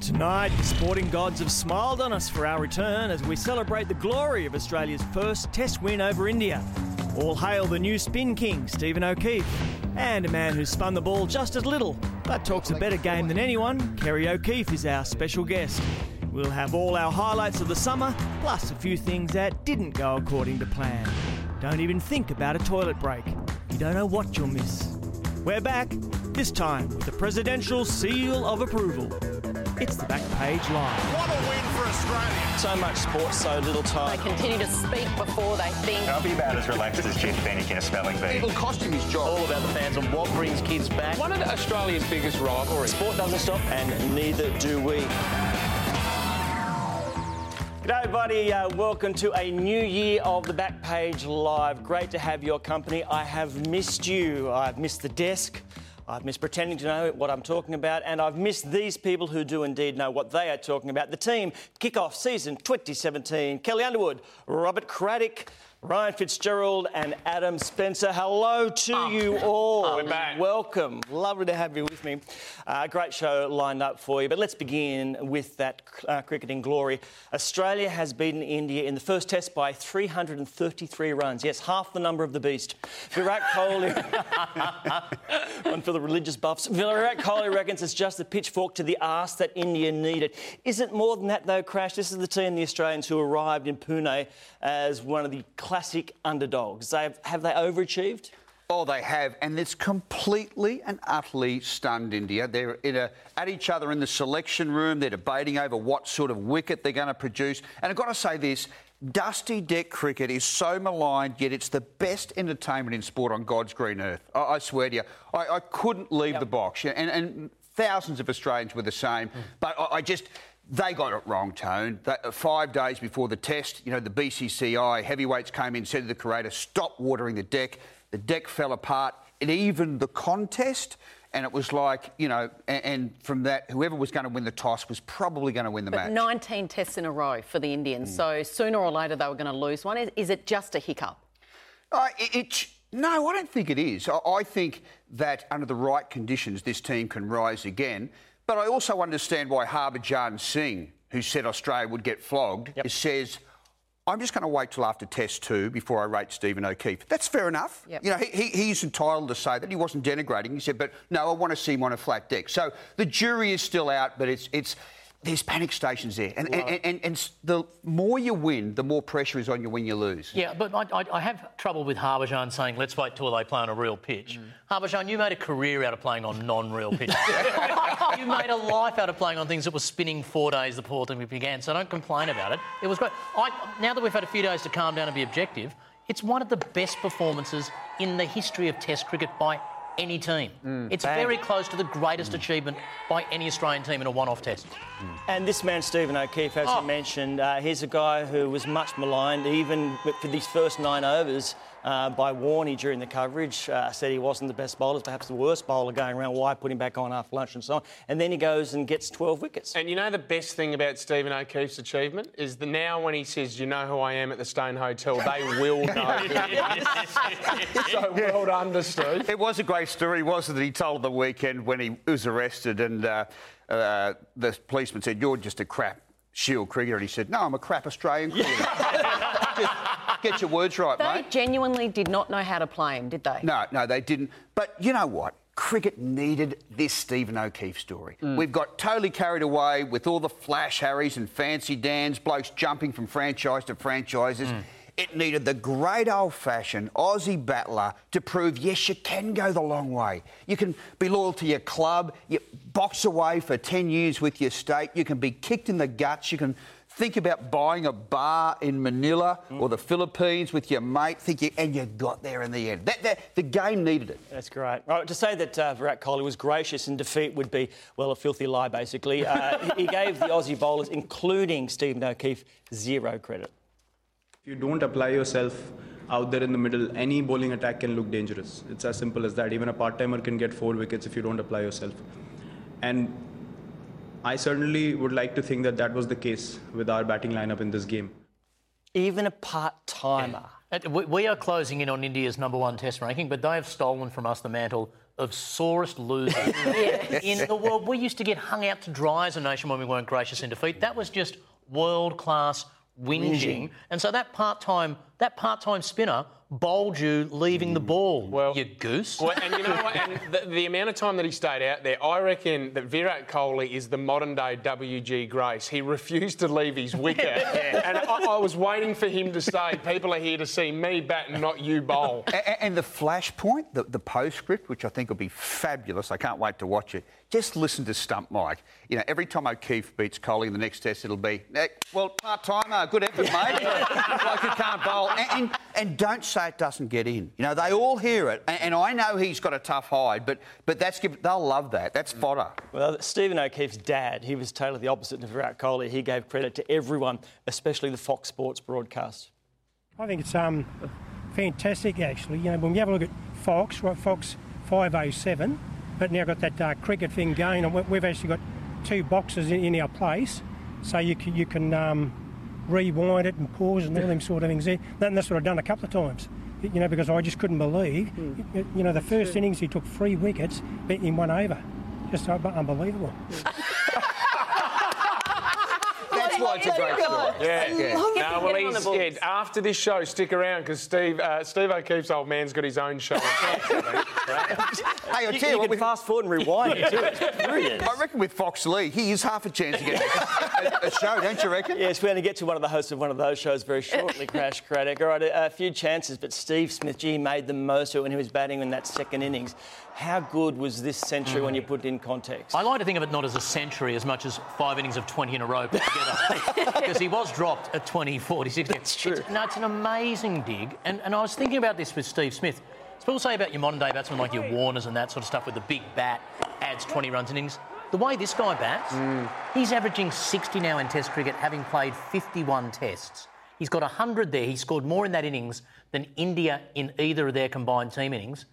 Tonight, the sporting gods have smiled on us for our return as we celebrate the glory of Australia's first Test win over India. All hail the new spin king, Stephen O'Keefe, and a man who's spun the ball just as little, but talks a better game than anyone. Kerry O'Keeffe is our special guest. We'll have all our highlights of the summer, plus a few things that didn't go according to plan. Don't even think about a toilet break. You don't know what you'll miss. We're back, this time with the presidential seal of approval. It's the back page live. What a win for Australia. So much sport, so little time. They continue to speak before they think. I'll be about as relaxed as Jeff Fenech in a spelling bee. It'll cost him his job. All about the fans and what brings kids back. One of Australia's biggest rivalries. Sport doesn't stop, and neither do we. G'day, everybody. Uh, welcome to a new year of the Backpage Live. Great to have your company. I have missed you. I've missed the desk. I've missed pretending to know what I'm talking about, and I've missed these people who do indeed know what they are talking about. The team kick off season 2017. Kelli Underwood, Robert Craddock, Ryan Fitzgerald, and Adam Spencer. Hello to you all. We're back. Welcome. Lovely to have you with me. Uh, great show lined up for you, but let's begin with that uh, cricketing glory. Australia has beaten India in the first test by 333 runs. Yes, half the number of the beast. Virat Kohli. One for the religious buffs. Virat Kohli reckons it's just the pitchfork to the arse that India needed. Is it more than that, though, Crash? This is the team, the Australians, who arrived in Pune as one of the classic underdogs. They have, have they overachieved? Oh, they have, and it's completely and utterly stunned India. They're in a, at each other in the selection room. They're debating over what sort of wicket they're going to produce. And I've got to say this. Dusty deck cricket is so maligned, yet it's the best entertainment in sport on God's green earth. I, I swear to you, I, I couldn't leave the box. And, and thousands of Australians were the same. Mm. But I, I just, they got it wrong, Tone. That, uh, five days before the test, you know, the BCCI heavyweights came in, said to the curator, stop watering the deck. The deck fell apart. It evened the contest. And it was like, you know, and, and from that, whoever was going to win the toss was probably going to win the But match. 19 tests in a row for the Indians, so sooner or later they were going to lose one. Is, is it just a hiccup? Uh, it, it, no, I don't think it is. I, I think that under the right conditions, this team can rise again. But I also understand why Harbhajan Singh, who said Australia would get flogged, says, I'm just going to wait till after Test two before I rate Stephen O'Keefe. That's fair enough. Yep. You know, he, he, he's entitled to say that. He wasn't denigrating. He said, but no, I want to see him on a flat deck. So the jury is still out, but it's it's there's panic stations there, and and, and, and, and the more you win, the more pressure is on you when you lose. Yeah, but I, I, I have trouble with Harbhajan saying, let's wait till they play on a real pitch. Mm. Harbhajan, you made a career out of playing on non-real pitches. you made a life out of playing on things that were spinning four days before we began, so don't complain about it. It was great. I, now that we've had a few days to calm down and be objective, it's one of the best performances in the history of Test cricket by any team. Mm. it's very close to the greatest mm. achievement by any Australian team in a one-off Test. Mm. And this man, Stephen O'Keefe, as Oh. you mentioned, uh, he's a guy who was much maligned, even for these first nine overs, uh, by Warney during the coverage. Uh, said he wasn't the best bowler, perhaps the worst bowler going around. Why put him back on after lunch and so on? And then he goes and gets 12 wickets. And you know the best thing about Stephen O'Keefe's achievement is that now when he says, "You know who I am" at the Stone Hotel, they will know. who he is. so well done to Steve. It was a great story, wasn't it? He told the weekend when he was arrested and uh, uh, the policeman said, You're just a crap shield cricketer. And he said, No, I'm a crap Australian cricketer. get your words right, They mate. They genuinely did not know how to play him, did they? No, no, they didn't. But you know what? Cricket needed this Stephen O'Keefe story. Mm. We've got totally carried away with all the flash Harrys and fancy Dans, blokes jumping from franchise to franchises. Mm. It needed the great old fashioned Aussie battler to prove, yes, you can go the long way. You can be loyal to your club, you box away for 10 years with your state, you can be kicked in the guts, you can think about buying a bar in Manila or the Philippines with your mate, think you, and you got there in the end. That, that, the game needed it. That's great. Right, to say that uh, Virat Kohli was gracious in defeat would be, well, a filthy lie, basically. Uh, he- he gave the Aussie bowlers, including Stephen O'Keefe, zero credit. If you don't apply yourself out there in the middle, any bowling attack can look dangerous. It's as simple as that. Even a part timer can get four wickets if you don't apply yourself. And I certainly would like to think that that was the case with our batting lineup in this game. Even a part timer. Uh, we- We are closing in on India's number one test ranking, but they have stolen from us the mantle of sorest losers in the world. We used to get hung out to dry as a nation when we weren't gracious in defeat. That was just world class whinging. And so that part time that part time spinner bowled you leaving the hmm. ball. Well, you goose. Well, and you know what? And the, the, amount of time that he stayed out there, I reckon that Virat Kohli is the modern day WG Grace. He refused to leave his wicket, yeah. and I, I, was waiting for him to say, "People are here to see me bat and not you bowl." And, and the flashpoint, the, the postscript, which I think will be fabulous. I can't wait to watch it. Just listen to Stump Mike. You know, every time O'Keefe beats Kohli in the next test, it'll be, well, part timer, good effort, mate. like you can't bowl, and, and, and don't say it doesn't get in. You know, they all hear it, and, and I know he's got a tough hide, but but that's they'll love that. That's fodder. Well, Stephen O'Keefe's dad, he was totally the opposite of Virat Kohli. He gave credit to everyone, especially the Fox Sports broadcast. I think it's um fantastic, actually. You know, when you have a look at Fox, right, Fox 507, but now got that uh, cricket thing going, and we've actually got two boxes in, in our place, so you can you can. Um, rewind it and pause and all them sort of things there. And that's what I've done a couple of times you know, because I just couldn't believe, mm. you know, the first innings he took three wickets in one over. Just unbelievable. That's why it's a great story. Yeah. yeah. No, well, he's yeah, after this show, stick around because Steve uh, Steve O'Keefe's old man's got his own show. hey, I tell you, you what, can fast forward and rewind it too. It's brilliant. I reckon with Fox Lee, he is half a chance to get a, a, show, don't you reckon? Yes, we're going to get to one of the hosts of one of those shows very shortly, Crash Craddock. All right, a, a few chances, but Steve Smith, gee, made the most of it when he was batting in that second innings. How good was this century mm. when you put it in context? I like to think of it not as a century as much as five innings of 20 in a row put together. Because he was dropped at 20, 46. That's true. It's, no, it's an amazing dig. And, and I was thinking about this with Steve Smith. People say about your modern day batsmen like your Warners and that sort of stuff with the big bat adds 20 runs innings. The way this guy bats, mm. he's averaging 60 now in Test cricket, having played 51 Tests. He's got 100 there. He scored more in that innings than India in either of their combined team innings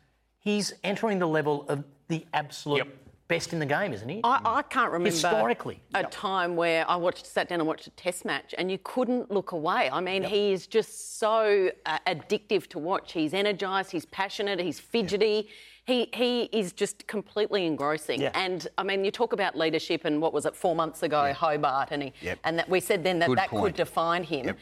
he's entering the level of the absolute yep. Best in the game, isn't he? I, I can't remember historically a yep. time where I watched, sat down and watched a Test match, and you couldn't look away. I mean, yep. he is just so uh, addictive to watch. He's energised, he's passionate, he's fidgety. He, he is just completely engrossing. Yeah. And I mean, you talk about leadership, and what was it, four months ago, yeah. Hobart, and he, and that we said then that Good that point. could define him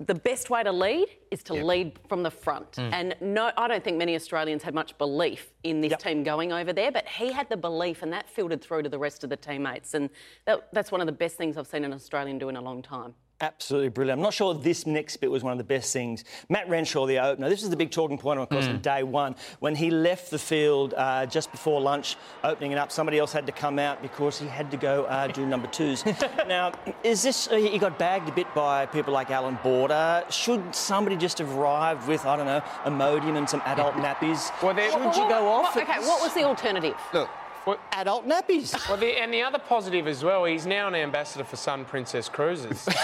the best way to lead is to yep. lead from the front. Mm. And no, I don't think many Australians had much belief in this yep. team going over there, but he had the belief, and that filtered through to the rest of the teammates. And that, that's one of the best things I've seen an Australian do in a long time. Absolutely brilliant. I'm not sure this next bit was one of the best things. Matt Renshaw, the opener, this is the big talking point, of course, mm. on day one. When he left the field uh, just before lunch, opening it up, somebody else had to come out because he had to go uh, do number twos. now, is this, uh, he got bagged a bit by people like Alan Border. Should somebody just have arrived with, I don't know, Imodium and some adult nappies? Well, Should you go off? okay, what was the alternative? Look, well, adult nappies. Well, the, and the other positive as well, he's now an ambassador for Sun Princess Cruises.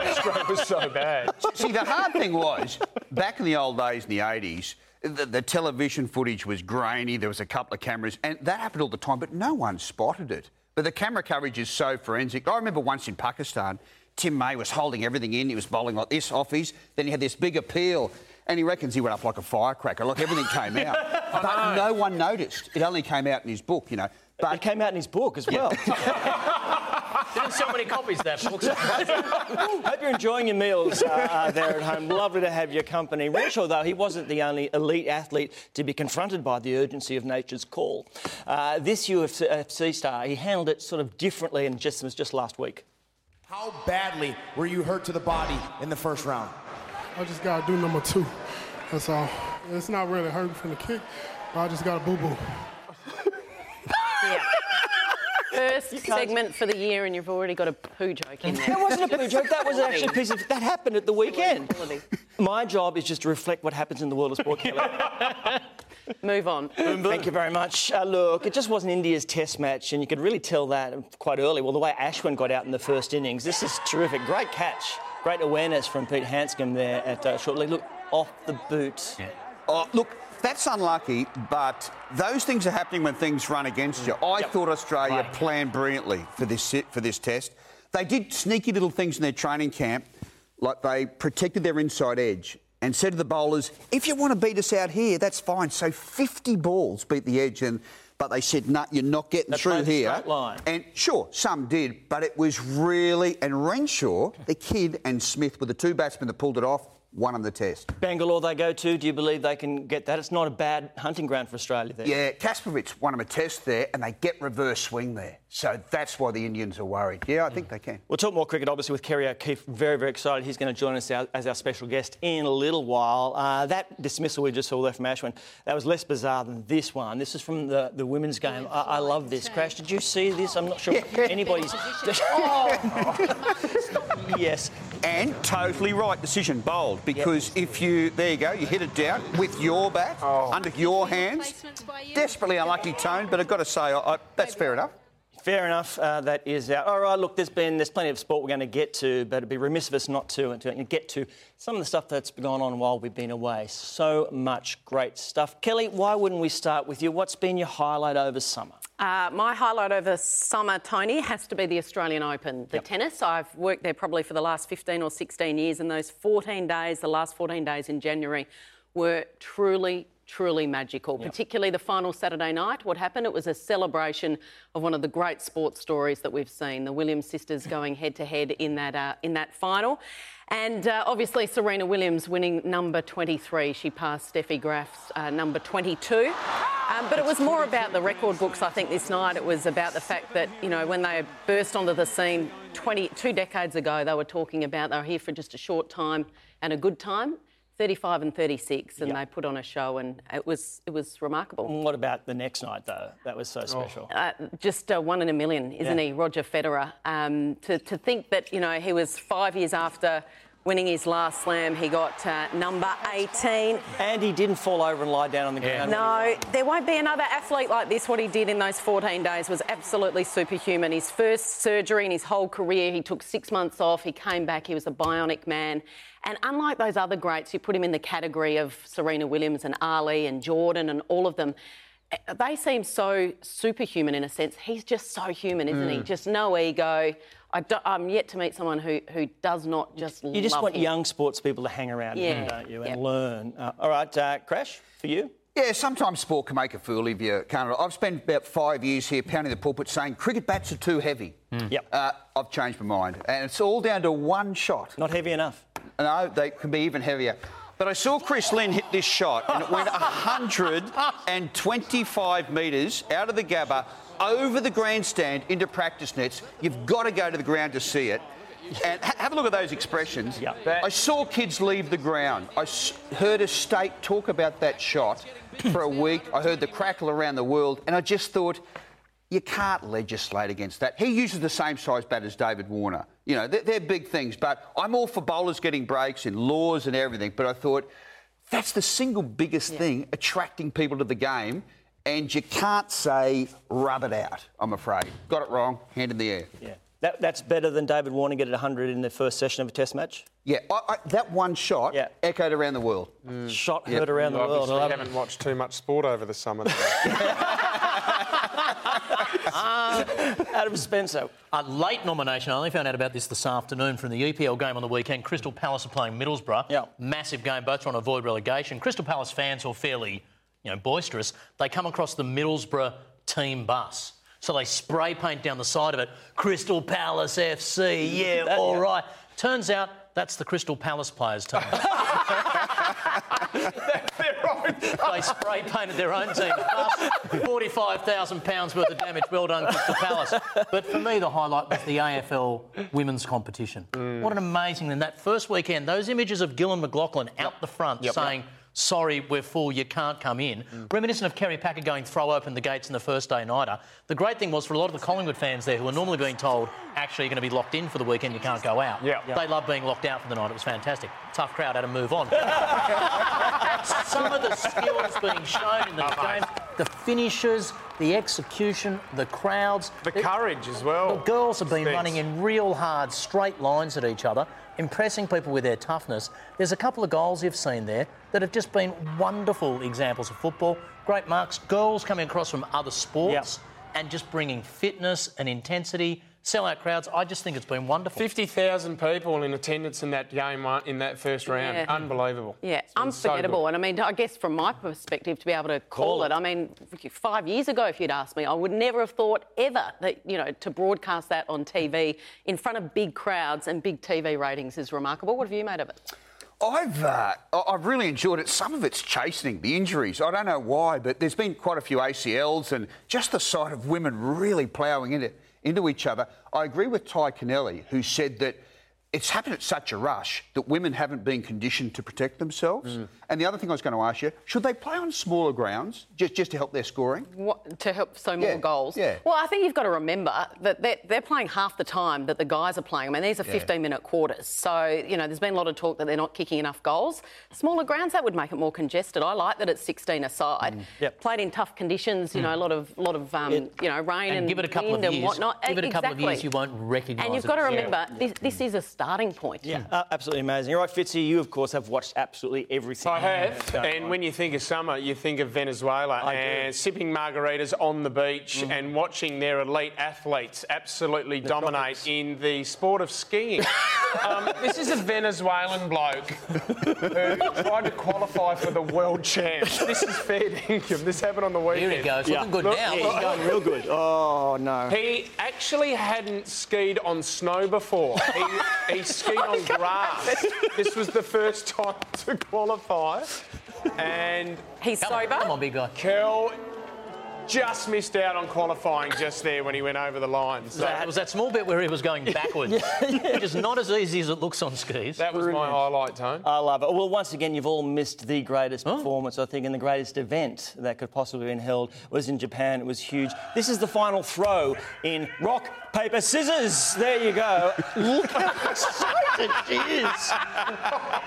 That was so bad. See, the hard thing was, back in the old days in the 80s, the, the, television footage was grainy, there was a couple of cameras, and that happened all the time, but no one spotted it. But the camera coverage is so forensic. I remember once in Pakistan, Tim May was holding everything in. He was bowling like this offies. Then he had this big appeal and he reckons he went up like a firecracker. Like everything came out. but no one noticed. It only came out in his book, you know. But it came out in his book as well. Didn't sell many copies that book. Hope you're enjoying your meals uh, there at home. Lovely to have your company. Renshaw, though, he wasn't the only elite athlete to be confronted by the urgency of nature's call. Uh, this UFC star, he handled it sort of differently, and just was just last week. How badly were you hurt to the body in the first round? I just got to do number two. That's all. It's not really hurting from the kick, but I just got a boo boo. yeah. First segment for the year, and you've already got a poo joke in there. That wasn't a poo joke. That was actually a piece of that happened at the weekend. My job is just to reflect what happens in the world of sport. Move on. Thank you very much. Uh, look, it just wasn't India's test match, and you could really tell that quite early. Well, the way Ashwin got out in the first innings, this is terrific. Great catch. Great awareness from Pete Handscomb there at uh, shortly. Look, off the boot. Yeah. Oh, look, that's unlucky, but those things are happening when things run against you. I yep. thought Australia right. planned brilliantly for this for this test. They did sneaky little things in their training camp, like they protected their inside edge and said to the bowlers, if you want to beat us out here, that's fine. So 50 balls beat the edge and but they said, no, you're not getting They through here. And sure, some did, but it was really and Renshaw, the kid, and Smith were the two batsmen that pulled it off, won the test. Bangalore they go to. Do you believe they can get that? It's not a bad hunting ground for Australia there. Yeah, Kasprowicz won them a test there, and they get reverse swing there. So that's why the Indians are worried. Yeah, I think they can. We'll talk more cricket, obviously, with Kerry O'Keeffe. Very, very excited. He's going to join us as our special guest in a little while. Uh, that dismissal we just saw there from Ashwin, that was less bizarre than this one. This is from the, the women's game. I, I love this. Crash, did you see this? I'm not sure anybody's. yes. And totally right decision, bold, because if you, there you go, you hit it down with your bat, Oh. under your hands. Desperately unlucky tone, but I've got to say, I, I, that's fair enough. Fair enough. Uh, that is out. All right. Look, there's been there's plenty of sport we're going to get to, but it'd be remiss of us not to and to get to some of the stuff that's gone on while we've been away. So much great stuff. Kelli, why wouldn't we start with you? What's been your highlight over summer? Uh, my highlight over summer, Tony, has to be the Australian Open, the tennis. I've worked there probably for the last 15 or 16 years, and those 14 days, the last 14 days in January, were truly, truly magical. Particularly the final Saturday night. What happened? It was a celebration of one of the great sports stories that we've seen: the Williams sisters going head to head in that uh, in that final. And uh, obviously, Serena Williams winning number 23. She passed Steffi Graf's uh, number 22. Um, but it was more about the record books, I think, this night. It was about the fact that, you know, when they burst onto the scene 20, two decades ago, they were talking about they were here for just a short time and a good time. 35 and 36, and they put on a show, and it was it was remarkable. What about the next night, though? That was so special. Uh, just uh, one in a million, isn't Yeah. he, Roger Federer? Um, to, to think that, you know, he was five years after winning his last slam, he got uh, number 18. And he didn't fall over and lie down on the ground. No, there won't be another athlete like this. What he did in those 14 days was absolutely superhuman. His first surgery in his whole career, he took six months off. He came back, he was a bionic man. And unlike those other greats, you put him in the category of Serena Williams and Ali and Jordan and all of them. eh, They seem so superhuman in a sense. He's just so human, isn't he? Mm. Just no ego. I do, I'm yet to meet someone who, who does not just You just love want him. young sports people to hang around Yeah. him, don't you, and Yep. learn. Uh, all right, uh, Crash, for you? Yeah, sometimes sport can make a fool of you, can't it? I've spent about five years here pounding the pulpit saying cricket bats are too heavy. Yep. Uh, I've changed my mind. And it's all down to one shot. Not heavy enough. No, they can be even heavier. But I saw Chris Lynn hit this shot and it went 125 metres out of the Gabba over the grandstand into practice nets. You've got to go to the ground to see it. And ha- have a look at those expressions. I saw kids leave the ground. I s- heard a state talk about that shot for a week. I heard the crackle around the world, and I just thought, you can't legislate against that. He uses the same size bat as David Warner. You know, they're, they're big things, but I'm all for bowlers getting breaks and laws and everything. But I thought that's the single biggest thing attracting people to the game, and you can't say rub it out. I'm afraid. Got it wrong. Hand in the air. Yeah. That, that's better than David Warner getting 100 in the first session of a test match? Yeah, I, I, that one shot echoed around the world. Mm. Shot Yep. heard around the world. I haven't watched too much sport over the summer. Adam Spencer. A late nomination. I only found out about this this afternoon from the EPL game on the weekend. Crystal Palace are playing Middlesbrough. Yeah. Massive game. Both trying to avoid relegation. Crystal Palace fans are fairly, you know, boisterous. They come across the Middlesbrough team bus. So they spray paint down the side of it. Crystal Palace FC. Yeah, That- all yeah. right. Turns out that's the Crystal Palace players' team. they spray painted their own team. Forty-five thousand pounds worth of damage. Well done, Crystal Palace. But for me, the highlight was the AFL women's competition. Mm. What an amazing thing! That first weekend, those images of Gillon McLachlan out the front Yep. saying. Sorry, we're full, you can't come in. Mm. Reminiscent of Kerry Packer going throw open the gates in the first day nighter. The great thing was for a lot of the Collingwood fans there who are normally being told, actually, you're going to be locked in for the weekend, you can't go out. Yeah. They love being locked out for the night. It was fantastic. Tough crowd had to move on. Some of the skills being shown in the game, the finishes, the execution, the crowds. The courage as well. The girls have been running in real hard, straight lines at each other, impressing people with their toughness. There's a couple of goals you've seen there that have just been wonderful examples of football. Great marks. Girls coming across from other sports. and just bringing fitness and intensity, sellout crowds. I just think it's been wonderful. 50,000 people in attendance in that game uh, in that first round. Yeah. Unbelievable. Yeah, It's so unforgettable. and I mean, I guess from my perspective, to be able to call, it, I mean, five years ago, if you'd asked me, I would never have thought ever that, you know, to broadcast that on TV in front of big crowds and big TV ratings is remarkable. What have you made of it? I've uh, I- I've really enjoyed it. Some of it's chastening, the injuries. I don't know why, but there's been quite a few ACLs and just the sight of women really ploughing into, into each other. I agree with Tadhg Kennelly, who said that it's happened at such a rush that women haven't been conditioned to protect themselves. Mm. And the other thing I was going to ask you, should they play on smaller grounds just, just to help their scoring? What, to help so more Yeah, goals. yeah. Well, I think you've got to remember that they're, they're playing half the time that the guys are playing. I mean, these are Yeah. 15 minute quarters. So, you know, there's been a lot of talk that they're not kicking enough goals. Smaller grounds, that would make it more congested. I like that it's 16 aside. Mm. Yep. Played in tough conditions, you know, a lot of, lot of um, you know, rain and, and give it a couple wind of and years. whatnot. Give it a couple of years, you won't recognise it. And you've got to Yeah. remember, this, this is a starting point. Yeah, uh, absolutely amazing. You're right, Fitzy. You, of course, have watched absolutely everything. I have, going and when you think of summer, you think of Venezuela I do. and sipping margaritas on the beach and watching their elite athletes absolutely dominate in the sport of skiing. um, this is a Venezuelan bloke who tried to qualify for the world champs. This is fair dinkum. This happened on the weekend. Here he goes, Yeah. looking good Look, now. Yeah, he's going real good. Oh no. He actually hadn't skied on snow before. He, he skied on grass. This was the first time to qualify. And He's Come on, sober. come on, big guy. Kel just missed out on qualifying just there when he went over the line. So That was that small bit where he was going backwards, which is not as easy as it looks on skis. that was my highlight, Tone. I love it. Well, once again, you've all missed the greatest performance, I think, and the greatest event that could possibly have been held was in Japan. It was huge. This is the final throw in rock, paper, scissors. There you go. Look how excited she is.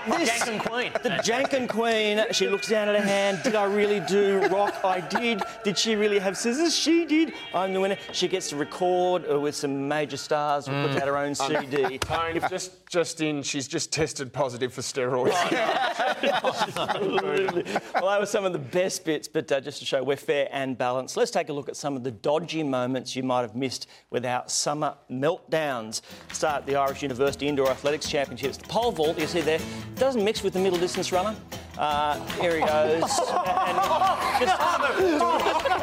This, Janken Queen. The Janken Queen. She looks down at her hand. Did I really do rock? I did. Did she really have scissors? She did. I'm the winner. She gets to record uh, with some major stars and put out her own CD. Tone, just just in, she's just tested positive for steroids. Absolutely. well, that was some of the best bits, but uh, just to show we're fair and balanced, let's take a look at some of the dodgy moments you might have missed with our summer meltdowns. Start at the Irish University Indoor Athletics Championships. The pole vault, you see there, doesn't mix with the middle distance runner. Uh, here he goes. and just,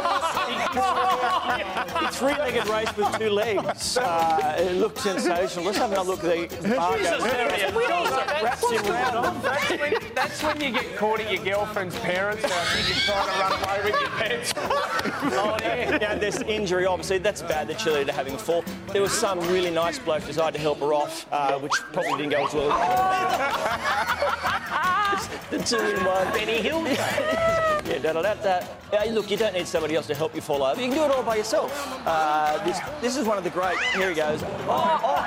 three-legged race with two legs. Uh, it looked sensational. Let's have another look at the bar goes. Wraps him round. That's when, you get caught at your girlfriend's parents' house and you're trying to run away with your pants. Oh, yeah. Now, this injury, obviously, that's bad, the cheerleader having a fall. There was some really nice bloke decided to help her off, uh, which probably didn't go as well. the two in one. Benny Hill. Yeah, look, you don't need somebody else to help you fall over. You can do it all by yourself. Uh, this, this is one of the great. Here he goes. Oh,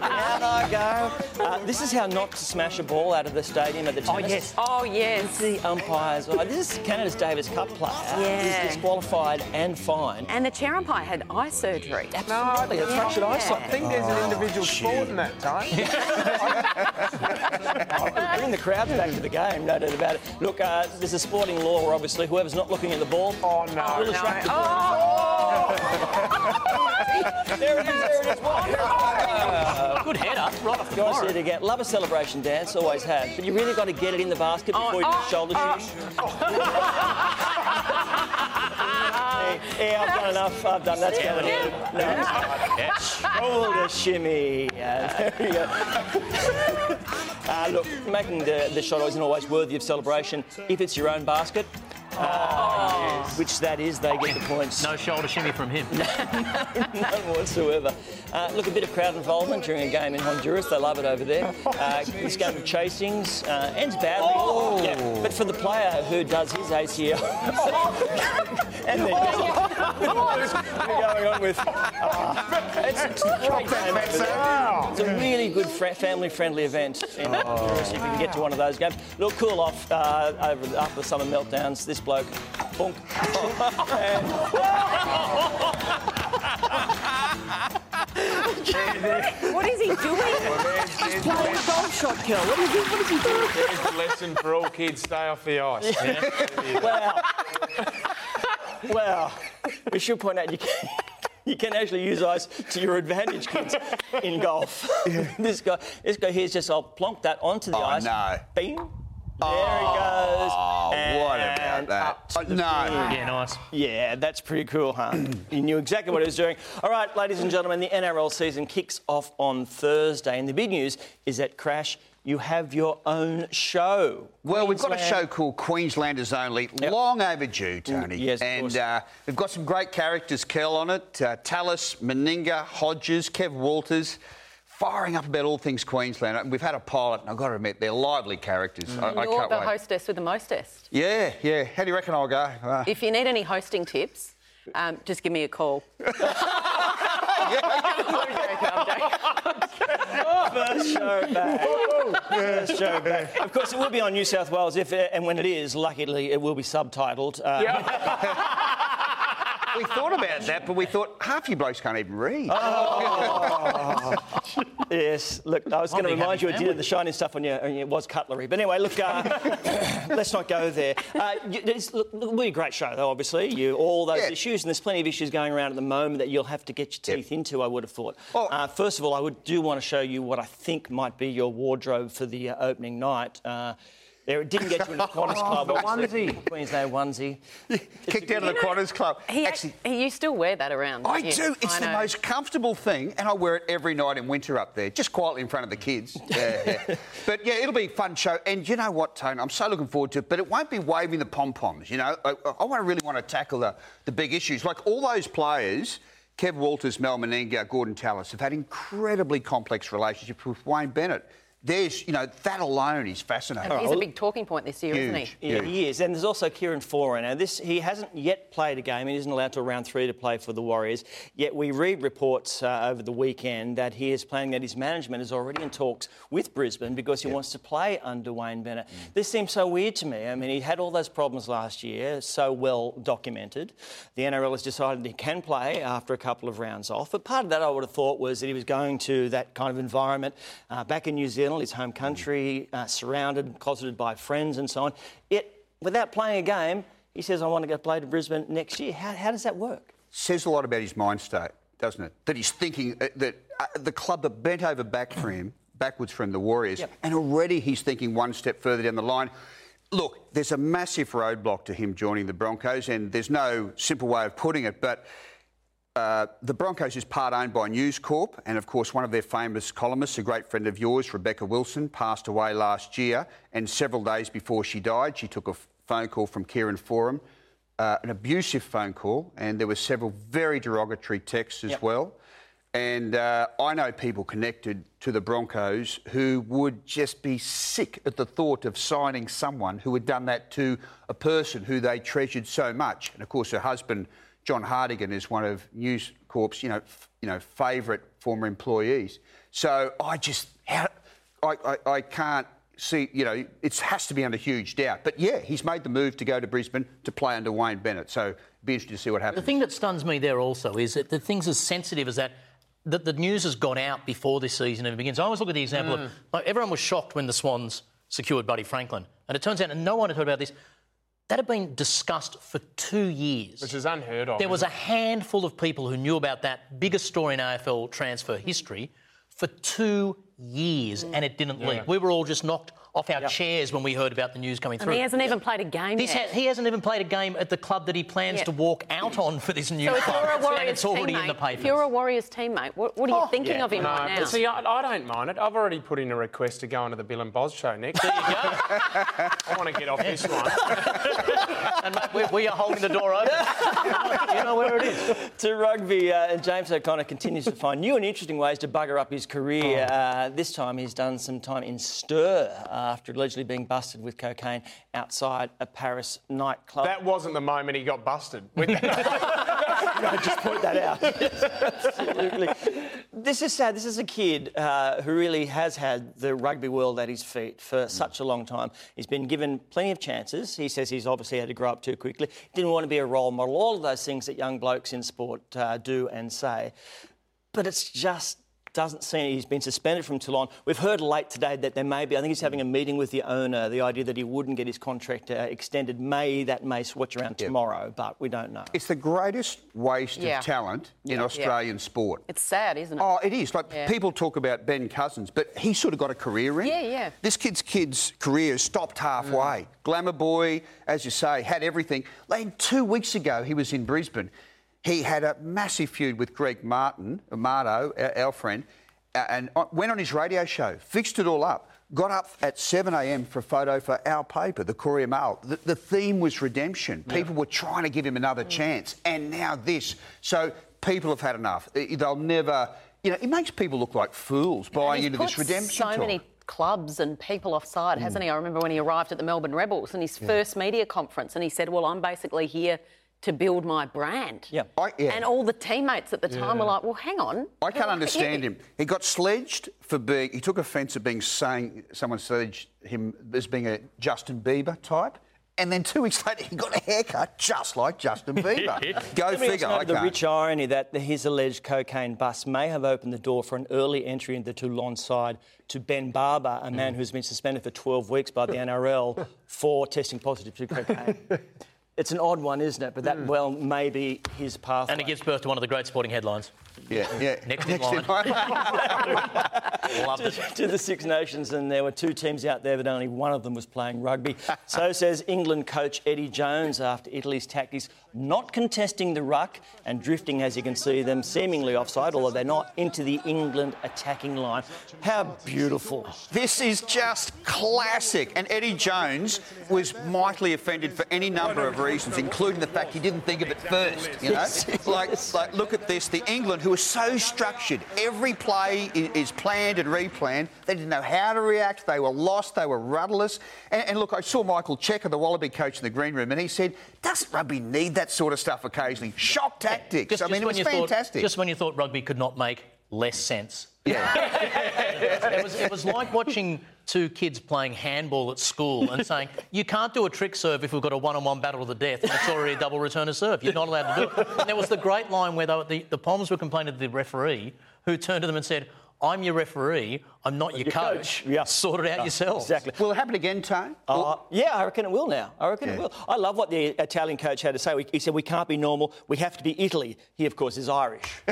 Out I go. Uh, this is how not to smash a ball out of the stadium at the tennis. Oh, yes. Oh, yes. The umpires. Oh, this is Canada's Davis Cup player. Yeah. He's disqualified and fined. And the chair umpire had eye surgery. Absolutely, a fractured Yeah. eyesight. I think there's an individual sport in that, Tone. Bring the crowds back to the game, no doubt about it. Look, uh, there's a sporting law, obviously. Whoever's not looking at the ball. Oh, no. will distract the ball. there it is, there it is. Wow. Good header, right off the Guys, floor. here to get. Love a celebration dance, always have. But you really got to get it in the basket before you do the shoulder shimmy. yeah, I've done enough. I've done that's going in. No, shoulder shimmy. Yeah, there we go. Uh, look, making the, the shot isn't always worthy of celebration. If it's your own basket, uh, which that is, they get the points. No shoulder shimmy from him. None whatsoever. Uh, look, a bit of crowd involvement during a game in Honduras. They love it over there. Uh, this game of chasings uh, ends badly. Yeah, but for the player who does his ACL, and then going on with. Uh, it's, it's a great game. It's a really good fr- family-friendly event in Honduras. If you can get to one of those games, look, cool off uh, over after the summer meltdowns. This bloke, bonk. What is he doing? He's playing a golf shot, Kel. What is he, what is he doing? There's a lesson for all kids stay off the ice. Well, well, we should point out you can, you can actually use ice to your advantage, kids, in golf. this guy, this guy here's just I'll plonk that onto the Oh, ice. no. Bing. There he oh, goes. Oh, what about that? up to Oh, the no. pin. Yeah, nice. Yeah, that's pretty cool, huh? he knew exactly what he was doing. All right, ladies and gentlemen, the NRL season kicks off on Thursday, and the big news is that Crash, you have your own show. Well, we've got a show called Queenslanders Only, long overdue, Tony. yes, of and course. uh, we've got some great characters, Kel, on it. Uh, Tallis, Meninga, Hodges, Kev Walters, firing up about all things Queensland. And We've had a pilot, and I've got to admit, they're lively characters. I, I You're can't the wait. hostess with the mostest. Yeah, yeah. How do you reckon I'll go? Uh, If you need any hosting tips, um, just give me a call. First show back. First show back. Of course, it will be on New South Wales, if and when it is, luckily, it will be subtitled. Uh, we thought about that, but we thought half you blokes can't even read. Oh. Yes, look, I was going to remind happy you, I did the shiny stuff on your, on your was cutlery. But anyway, look, uh, let's not go there. Uh, you- it's, look, it'll be a great show, though, obviously. You, all those Yeah. issues, and there's plenty of issues going around at the moment that you'll have to get your teeth into, I would have thought. Oh. Uh, first of all, I would do want to show you what I think might be your wardrobe for the uh, opening night. There, it didn't get you in the Qantas Club. the obviously. onesie. Queensland onesie. Kicked out of the Qantas Club. He, Actually, he, you still wear that around. I don't you? do. It's I the know. most comfortable thing, and I wear it every night in winter up there, just quietly in front of the kids. Yeah, yeah. But yeah, it'll be a fun show. And you know what, Tone? I'm so looking forward to it. But it won't be waving the pom poms. You know, I, I want to really want to tackle the, the big issues. Like all those players. Kev Walters, Mal Meninga, Gordon Tallis have had incredibly complex relationships with Wayne Bennett. There's, you know, that alone is fascinating. He's a big talking point this year, isn't he? Yeah, he is. And there's also Kieran Foran. Now, this he hasn't yet played a game. He isn't allowed till round three to play for the Warriors. Yet we read reports uh, over the weekend that he is planning that his management is already in talks with Brisbane because he wants to play under Wayne Bennett. This seems so weird to me. I mean, he had all those problems last year, so well documented. The NRL has decided he can play after a couple of rounds off. But part of that I would have thought was that he was going to that kind of environment uh, back in New Zealand, his home country, uh, surrounded, closeted by friends and so on. Yet, without playing a game, he says, I want to go play to Brisbane next year. How, how does that work? says a lot about his mind state, doesn't it? That he's thinking uh, that uh, the club that bent over back for him, backwards from the Warriors, Yep. and already he's thinking one step further down the line. Look, there's a massive roadblock to him joining the Broncos, and there's no simple way of putting it, but uh, the Broncos is part owned by News Corp, and of course, one of their famous columnists, a great friend of yours, Rebecca Wilson, passed away last year. And several days before she died, she took a phone call from Kieran Foran, uh, an abusive phone call, and there were several very derogatory texts as Yep. well. And uh, I know people connected to the Broncos who would just be sick at the thought of signing someone who had done that to a person who they treasured so much. And of course, her husband, John Hartigan, is one of News Corp's, you know, f- you know, favourite former employees. So I just, how, I, I, I can't see, you know, it has to be under huge doubt. But yeah, he's made the move to go to Brisbane to play under Wayne Bennett. So it'd be interesting to see what happens. The thing that stuns me there also is that the things as sensitive as that. That the news has gone out before this season even begins. I always look at the example Mm. of like everyone was shocked when the Swans secured Buddy Franklin, and it turns out, and no one had heard about this, that had been discussed for two years. Which is unheard of. There was a handful of people who knew about that biggest story in AFL transfer history for two years, and it didn't leak. We were all just knocked off our chairs when we heard about the news coming And through. he hasn't even played a game This yet. ha- he hasn't even played a game at the club that he plans Yeah. to walk out on for this new so if club. you're a and Warriors it's already teammate, in the papers. if you're a Warriors teammate, what, what are you thinking yeah. of him No, right now? see, I, I don't mind it. I've already put in a request to go onto the Bill and Boz show next. There you go. I want to get off this one. and mate, we, we are holding the door open. you know where it is. to rugby, uh, and James O'Connor continues to find new and interesting ways to bugger up his career. Uh, this time he's done some time in stir after allegedly being busted with cocaine outside a Paris nightclub. That wasn't the moment he got busted. Just point that out. Absolutely. This is sad. This is a kid uh, who really has had the rugby world at his feet for such a long time. He's been given plenty of chances. He says he's obviously had to grow up too quickly. Didn't want to be a role model. All of those things that young blokes in sport uh, do and say. But it's just doesn't seem he's been suspended from Toulon. We've heard late today that there may be. I think he's having a meeting with the owner. The idea that he wouldn't get his contract uh, extended may that may switch around tomorrow, but we don't know. It's the greatest waste Yeah. of talent in Yeah. Australian sport. It's sad, isn't it? Oh, it is. Like Yeah. people talk about Ben Cousins, but he sort of got a career in. Yeah, yeah. This kid's kid's career stopped halfway. Glamour boy, as you say, had everything. Like two weeks ago, he was in Brisbane. He had a massive feud with Greg Martin, Marto, our, our friend, and went on his radio show, fixed it all up. Got up at 7 a.m. for a photo for our paper, the Courier Mail. The, the theme was redemption. People were trying to give him another chance, and now this. So people have had enough. They'll never, you know, it makes people look like fools buying into this redemption So talk. many clubs and people offside, Mm. hasn't he? I remember when he arrived at the Melbourne Rebels and his first media conference, and he said, "Well, I'm basically here to build my brand." Yeah. I, yeah. And all the teammates at the time were like, "Well, hang on." I can't understand him. He got sledged for being. He took offence at being saying someone sledged him as being a Justin Bieber type, and then two weeks later he got a haircut just like Justin Bieber. Go Let me figure. also I the can't. rich irony that his alleged cocaine bust may have opened the door for an early entry into the Toulon side to Ben Barba, a Mm. man who's been suspended for 12 weeks by the NRL for testing positive to cocaine. It's an odd one, isn't it? But that, mm. well, may be his path. And it gives birth to one of the great sporting headlines. Yeah, yeah. Next in line. Loved it. to the Six Nations, and there were two teams out there, but only one of them was playing rugby. so says England coach Eddie Jones after Italy's tactics not contesting the ruck and drifting, as you can see them, seemingly offside, although they're not into the England attacking line. How beautiful! This is just classic. And Eddie Jones was mightily offended for any number of reasons, including the fact he didn't think of it first. You know, like, like look at this: the England, who are so structured, every play is planned and replanned. They didn't know how to react. They were lost. They were rudderless. And, and look, I saw Michael Cheika, the Wallaby coach, in the green room, and he said, "Doesn't rugby need that sort of stuff occasionally? Shock tactics. Just, I mean, it was fantastic." Thought, just when you thought rugby could not make less sense. Yeah. It was, it was like watching two kids playing handball at school and saying, you can't do a trick serve if we've got a one-on-one battle to the death and it's already a double return of serve. You're not allowed to do it. And there was the great line where they, the, the Poms were complaining to the referee who turned to them and said, I'm your referee, I'm not your, Your coach. coach, yeah. Sort it out Yeah, yourselves. Exactly. Will it happen again, Tone? Uh, yeah, I reckon it will now. I reckon it will. I love what the Italian coach had to say. He said, We can't be normal. We have to be Italy. He, of course, is Irish.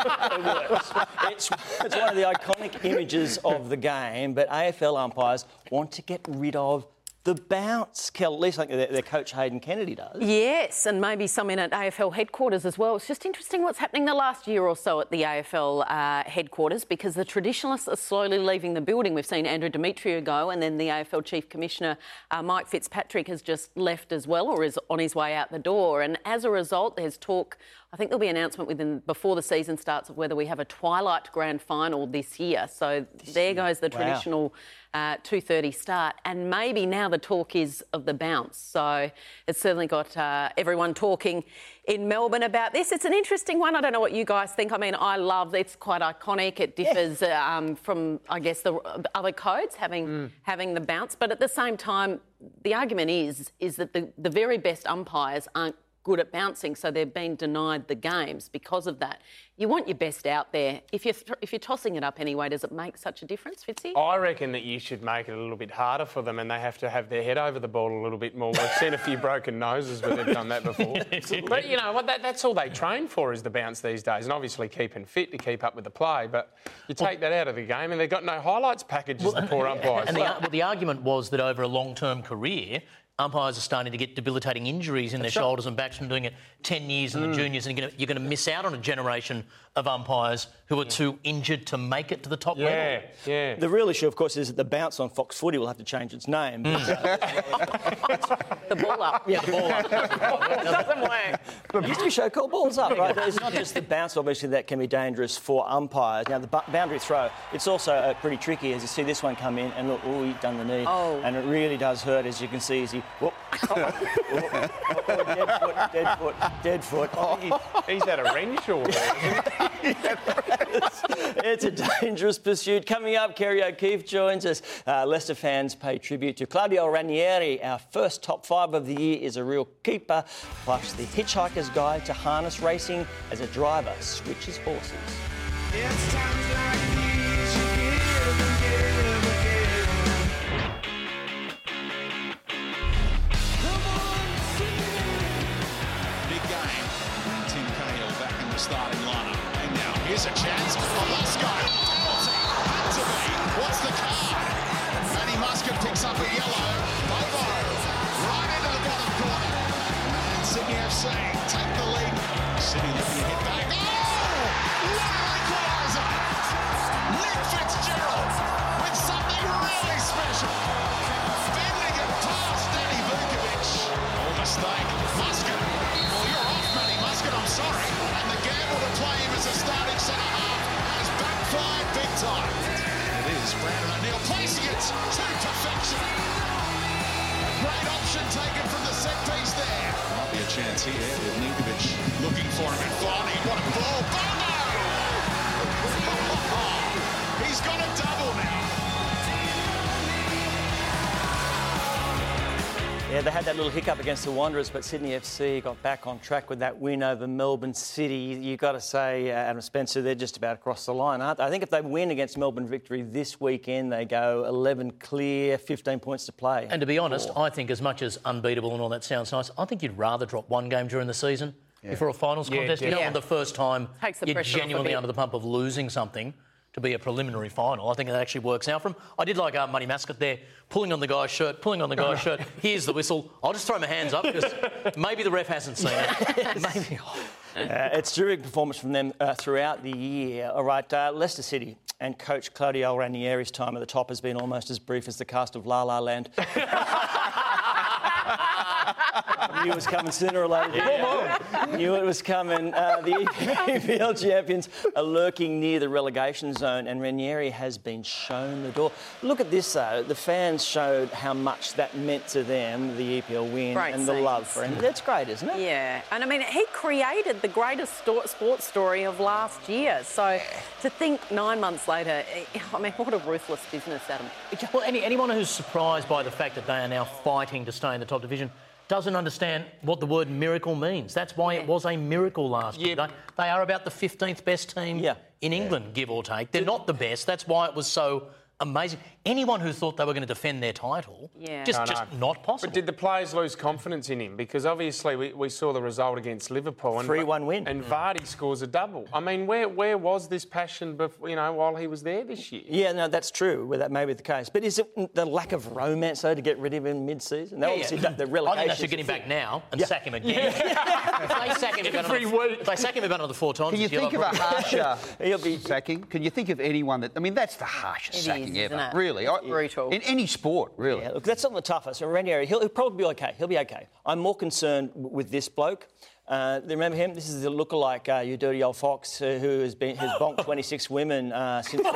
It works. It's, it's one of the iconic images of the game, but AFL umpires want to get rid of the bounce. Kel, at least like their, their coach Hayden Kennedy does. Yes, and maybe some in at AFL headquarters as well. It's just interesting what's happening the last year or so at the AFL uh, headquarters because the traditionalists are slowly leaving the building. We've seen Andrew Demetriou go, and then the AFL Chief Commissioner uh, Mike Fitzpatrick has just left as well, or is on his way out the door. And as a result, there's talk. I think there'll be an announcement within before the season starts of whether we have a twilight grand final this year. So there goes the Wow. traditional uh, 2.30 start and maybe now the talk is of the bounce. So it's certainly got uh, everyone talking in melbourne about this. It's an interesting one. I don't know what you guys think. I mean i love it's quite iconic. It differs uh, um, from i guess the other codes having having the bounce. But at the same time the argument is is that the, the very best umpires aren't good at bouncing, so they've been denied the games because of that. You want your best out there. If you're th- if you're tossing it up anyway, does it make such a difference, Fitzy? I reckon that you should make it a little bit harder for them and they have to have their head over the ball a little bit more. We've seen a few broken noses when they've done that before. but, you know, what that, that's all they train for is the bounce these days and obviously keeping fit to keep up with the play. But you take that out of the game and they've got no highlights packages, the poor umpires. And the, well, the argument was that over a long-term career, umpires are starting to get debilitating injuries in their shoulders and backs from doing it 10 years in the mm. juniors, and you're going to miss out on a generation of umpires who are too injured to make it to the top yeah, level. yeah. The real issue, of course, is that the bounce on Fox Footy will have to change its name. The ball up. Yeah, the ball up. doesn't work. There used to be a show called Balls Up, right? It's not just the bounce, obviously, that can be dangerous for umpires. Now, the bu- boundary throw, it's also uh, pretty tricky as you see this one come in and look, oh, he's done the knee. Oh. And it really does hurt, as you can see, as he, whoop, oh, oh, oh, dead foot, dead foot, dead foot. He's had a Renshaw there. It's a dangerous pursuit. Coming up, Kerry O'Keeffe joins us. Uh, Leicester fans pay tribute to Claudio Ranieri. Our first top five of the year is a real keeper, plus the Hitchhiker's Guide to Harness Racing as a driver switches horses. It's times like these you give and give and give. Big game. Tim Cahill back in the starting lineup. And now here's a chance little hiccup against the Wanderers, but Sydney FC got back on track with that win over Melbourne City. You've got to say, uh, Adam Spencer, they're just about across the line, aren't they? I think if they win against Melbourne Victory this weekend, they go 11 clear, 15 points to play. And to be honest, I think as much as unbeatable and all that sounds nice, I think you'd rather drop one game during the season before a finals Yeah, contest. You don't want the first time Takes the you're pressure off a genuinely under the pump of losing something to be a preliminary final. I think that actually works out for 'em. I did like uh, Money Mascot there, pulling on the guy's shirt, pulling on the guy's shirt. Here's the whistle. I'll just throw my hands up because maybe the ref hasn't seen it. maybe. Uh, it's terrific performance from them uh, throughout the year. All right, uh, Leicester City and coach Claudio Ranieri's time at the top has been almost as brief as the cast of La La Land. Knew it was coming sooner or later. Knew it was coming. Uh, the EPL champions are lurking near the relegation zone, and Ranieri has been shown the door. Look at this, though. The fans showed how much that meant to them, the EPL win, Great and the love for him. That's great, isn't it? Yeah, and I mean, he created the greatest sto- sports story of last year. So to think nine months later, eh, I mean, what a ruthless business, Adam. Well, any, anyone who's surprised by the fact that they are now fighting to stay in the top division doesn't understand what the word miracle means. That's why it was a miracle last year. They, they are about the 15th best team in England, give or take. They're not the best. That's why it was so amazing. Anyone who thought they were going to defend their title, Yeah. just, I just not possible. But did the players lose confidence in him? Because obviously we, we saw the result against Liverpool. And 3-1 win. And mm. Vardy scores a double. I mean, where where was this passion, before, you know, while he was there this year? Yeah, no, that's true. Well, that may be the case. But is it the lack of romance, though, to get rid of him mid-season? They Yeah, obviously yeah. the relegation. I think they should get him back now and Yeah. sack him again. if they sack him about Every another, week. if they sack him about another four times, Can you think of they'll a probably- harsher sacking? Can you think of anyone that? I mean, that's the harshest It is, isn't ever. it? Really, I- brutal. in any sport, really. Yeah, look, that's not the toughest. And Ranieri, he'll, he'll probably be okay. He'll be okay. I'm more concerned with this bloke. Uh, remember him? This is the lookalike, uh, you dirty old fox, uh, who has been has bonked 26 women uh, since.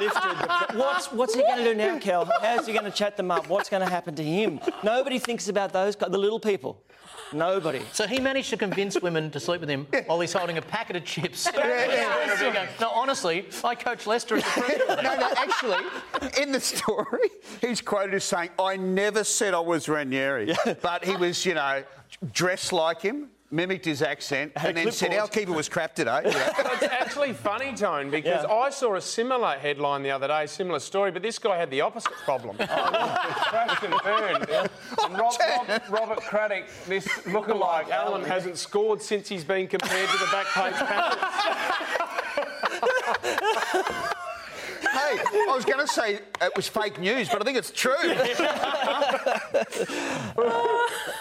lifted the, what's what's he going to do now, Kel? How's he going to chat them up? What's going to happen to him? Nobody thinks about those guys, the little people. Nobody. So he managed to convince women to sleep with him while he's holding a packet of chips. no, honestly, I coach Leicester as a no, no, actually, in the story, he's quoted as saying, I never said I was Ranieri, but he was, you know, dressed like him, mimicked his accent, and then said. Our keeper was crap today. Yeah. it's actually funny, Tone, because Yeah. I saw a similar headline the other day, similar story, but this guy had the opposite problem. Oh, crashed and burned. And Rob, Rob, Robert Craddock, this lookalike, Alan hasn't scored since he's been compared to the back page hey, I was going to say it was fake news, but I think it's true.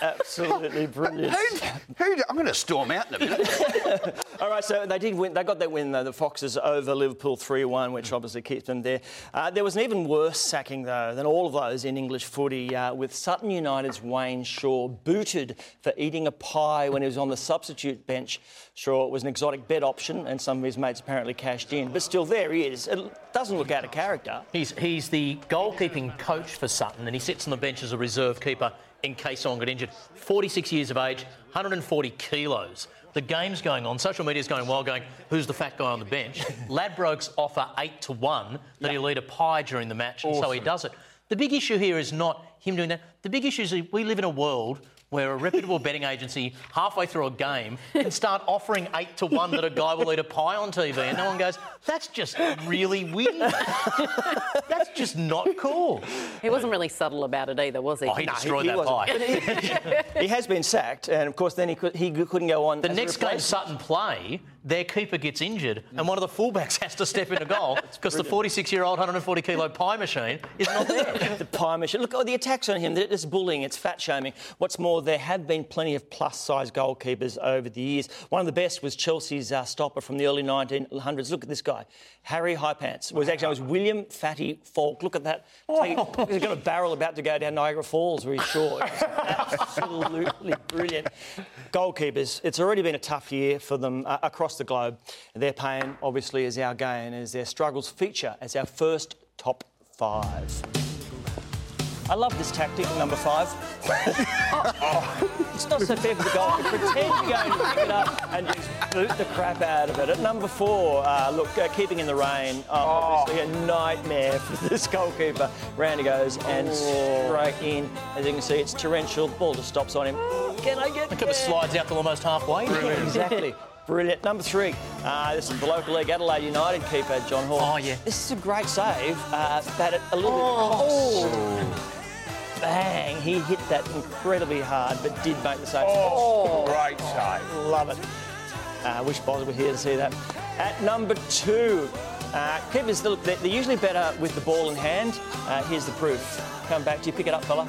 Absolutely brilliant. who, who, I'm going to storm out in a minute. All right, so they did win. They got that win, though, the Foxes over Liverpool 3 1, which obviously keeps them there. Uh, there was an even worse sacking, though, than all of those in English footy, uh, with Sutton United's Wayne Shaw booted for eating a pie when he was on the substitute bench. Shaw was an exotic bet option, and some of his mates apparently cashed in. But still, there he is. It doesn't look out of character. He's, he's the goalkeeping coach for Sutton and he sits on the bench as a reserve keeper in case someone got injured. 46 years of age, 140 kilos. The game's going on, social media's going wild, going, who's the fat guy on the bench? Ladbrokes offer 8 to 1 that he'll eat a pie during the match, and so he does it. The big issue here is not him doing that. The big issue is we live in a world where a reputable betting agency halfway through a game can start offering eight to one that a guy will eat a pie on TV, and no one goes, "That's just really weird. That's just not cool." He wasn't really subtle about it either, was he? Oh, he destroyed that wasn't. pie. he has been sacked, and of course, then he, could, he couldn't go on. The as a next game. Sutton play, their keeper gets injured, and one of the fullbacks has to step in into goal because the 46-year-old 140 kilo pie machine is not there. the pie machine. Look, oh, the attacks on him, it's bullying, it's fat shaming. What's more, there have been plenty of plus size goalkeepers over the years. One of the best was Chelsea's uh, stopper from the early 1900s. Look at this guy. Harry Highpants. Was actually, it was William Fatty Falk. Look at that. He's got a barrel about to go down Niagara Falls where he's short. Absolutely brilliant. Goalkeepers, it's already been a tough year for them uh, across the globe. Their pain, obviously, is our gain as their struggles feature as our first top five. I love this tactic, number five. It's not so fair for the goalkeeper. Pretend you're going to pick it up and just boot the crap out of it. At number four, uh, look, uh, keeping in the rain. Uh, Obviously a nightmare for this goalkeeper. Round he goes and straight in. As you can see, it's torrential. Ball just stops on him. Can I get The keeper slides out to almost halfway. Yeah, exactly. Brilliant. Number three, uh, this is the local league Adelaide United keeper, John Hall. Oh, yeah. This is a great save, uh, but it- a little Oh. bit cost. Bang! He hit that incredibly hard, but did make the save. Oh, great save. Love it. I uh, wish Boz were here to see that. At number two, uh, keepers, they're, they're usually better with the ball in hand. Uh, here's the proof. Come back to you, pick it up, fella.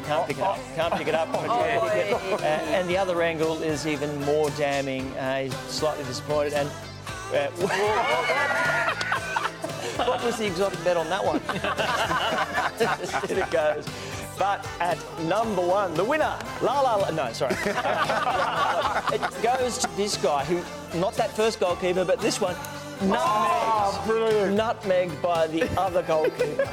You can't pick it up. Can't pick it up. Uh, and the other angle is even more damning. Uh, he's slightly disappointed. And uh, what was the exotic bet on that one? There it goes. But at number one, the winner, La La La. No, sorry. it goes to this guy who, not that first goalkeeper, but this one, nutmegged. Nutmegged by the other goalkeeper.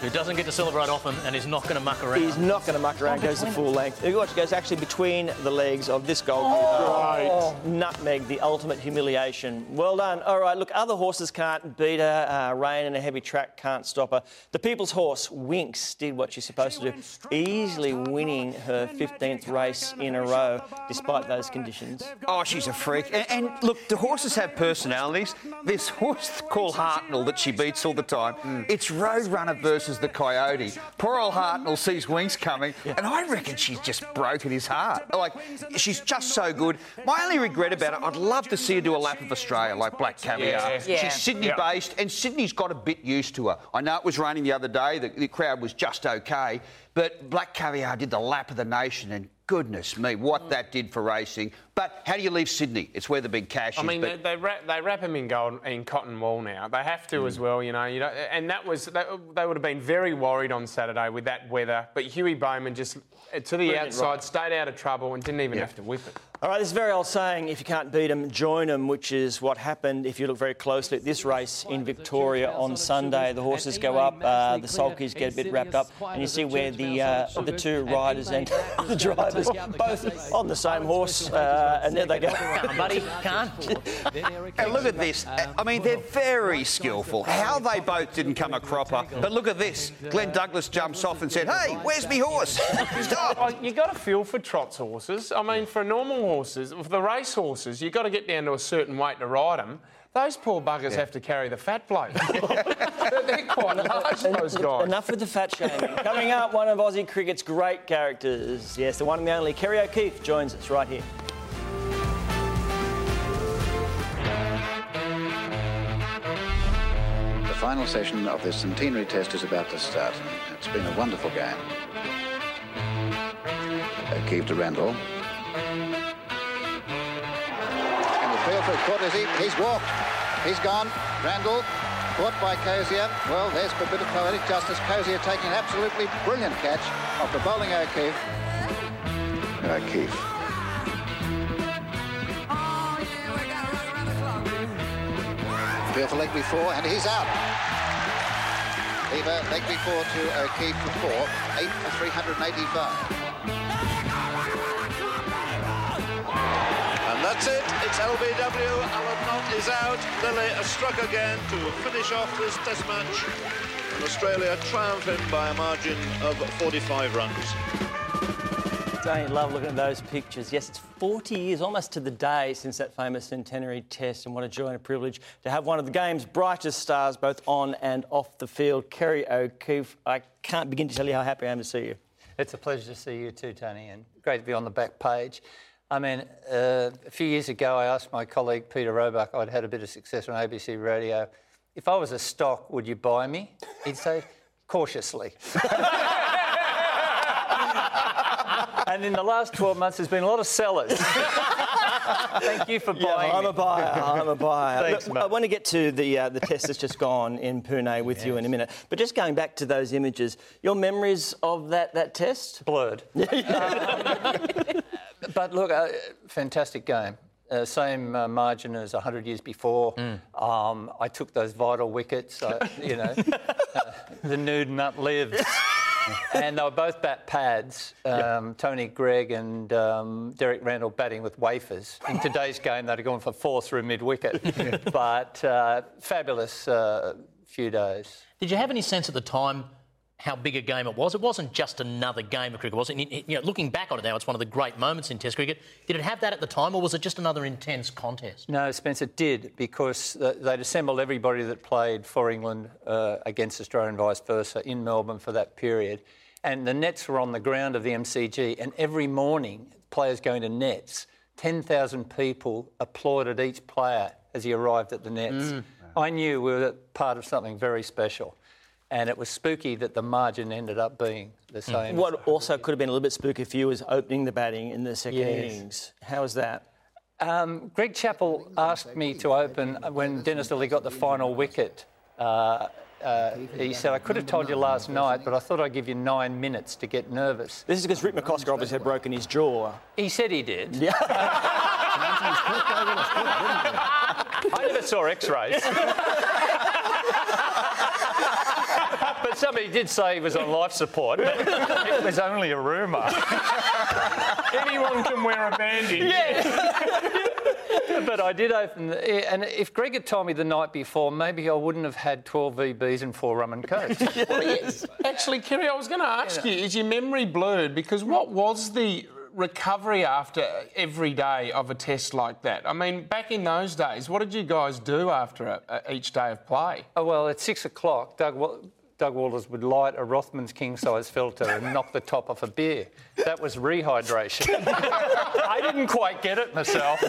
Who doesn't get to celebrate often and is not going to muck around. He's not going to muck around, goes the full length. It watch, goes actually between the legs of this goalkeeper. Oh. Nutmeg, the ultimate humiliation. Well done. All right, look, other horses can't beat her. Uh, rain and a heavy track can't stop her. The people's horse, Winks, did what she's supposed to do, easily winning her 15th race in a row, despite those conditions. Oh, she's a freak. And, and look, the horses have personalities. This horse called Hartnell that she beats all the time, it's Roadrunner versus the Coyote. Poor old Hartnell sees Winks coming, and I reckon she's just broken his heart. Like, she's just so good. My only regret about it, I'd love to see her do a lap of Australia like Black Caviar. Yeah. Yeah. She's Sydney based, and Sydney's got a bit used to her. I know it was raining the other day, the, the crowd was just okay, but Black Caviar did the lap of the nation, and goodness me, what that did for racing. But how do you leave Sydney? It's where the big cash I is. mean, but- they, they, wrap, they wrap him in gold in cotton wool now. They have to Mm. as well, you know. You know, and that was they, they would have been very worried on Saturday with that weather. But Huey Bowman just to the Brilliant, outside, right. stayed out of trouble, and didn't even have to whip it. All right, this is very old saying, if you can't beat them, join them, which is what happened if you look very closely at this race in Victoria on Sunday. The horses go up, uh, the sulkies get a bit wrapped up, and you see where the uh, the two riders and the drivers both on the same horse, uh, and there they go. Buddy, can't. And look at this. I mean, they're very skillful. How they both didn't come a cropper. But look at this. Glenn Douglas jumps off and said, Hey, where's me horse? Stop. Oh, you got a feel for trots horses. I mean, for a normal horses, for the race horses, you've got to get down to a certain weight to ride them. Those poor buggers have to carry the fat bloke. they're, they're quite large, those guys. Enough with the fat shaming. Coming up, one of Aussie cricket's great characters. Yes, the one and the only Kerry O'Keeffe joins us right here. The final session of this centenary test is about to start. It's been a wonderful game. O'Keeffe to Randall. Caught is he? He's walked. He's gone. Randall caught by Cosier. Well, there's a bit of poetic justice. Cosier taking an absolutely brilliant catch off the bowling O'Keeffe. O'Keeffe. Field for leg before, and he's out. Lever, leg before to O'Keeffe for four, eight for 385. That's it. It's LBW. Alan Knott is out. Lillee has struck again to finish off this test match. And Australia triumphing by a margin of 45 runs. Don't you love looking at those pictures? Yes, it's 40 years, almost to the day, since that famous centenary test, and what a joy and a privilege to have one of the game's brightest stars, both on and off the field, Kerry O'Keeffe. I can't begin to tell you how happy I am to see you. It's a pleasure to see you too, Tony, and great to be on the back page. I mean, uh, a few years ago, I asked my colleague Peter Roebuck, I'd had a bit of success on ABC Radio, if I was a stock, would you buy me? He'd say, cautiously. and in the last 12 months, there's been a lot of sellers. Thank you for Yeah, buying I'm me. a buyer. I'm a buyer. Thanks, Look, mate. I want to get to the uh, the test that's just gone in Pune with you in a minute. But just going back to those images, your memories of that that test? Blurred. But look, uh, fantastic game. Uh, same uh, margin as 100 years before. Um, I took those vital wickets, uh, you know, uh, the nude nut lives. and they were both bat pads. Um, Tony Greig and um, Derek Randall batting with wafers. In today's game, they'd have gone for four through mid wicket. but uh, fabulous uh, few days. Did you have any sense at the time how big a game it was? It wasn't just another game of cricket, was it? You know, looking back on it now, it's one of the great moments in Test cricket. Did it have that at the time, or was it just another intense contest? No, Spencer did because they'd assembled everybody that played for England uh, against Australia and vice versa in Melbourne for that period. And the nets were on the ground of the MCG, and every morning, players going to nets, 10,000 people applauded each player as he arrived at the nets. Mm. I knew we were part of something very special. And it was spooky that the margin ended up being the same. What also could have been a little bit spooky for you was opening the batting in the second Yes. innings. How was that? Um, Greg Chappell asked me to open when Dennis Lillee got the final wicket. Uh, uh, he said, I could have told you last night, but I thought I'd give you nine minutes to get nervous. This is because Rick McCosker obviously had broken his jaw. He said he did. Yeah. I never saw x rays. but somebody did say he was on life support. But it was only a rumour. Anyone can wear a bandage. but I did open, the, and if Greg had told me the night before, maybe I wouldn't have had 12 VBs and four rum and cokes. Actually, Kerry, I was going to ask you, is your memory blurred? Because what was the recovery after every day of a test like that? I mean, back in those days, what did you guys do after a, a- each day of play? Oh, well, at six o'clock, Doug, Wa- Doug Walters would light a Rothman's king size filter and knock the top off a beer. That was rehydration. I didn't quite get it myself,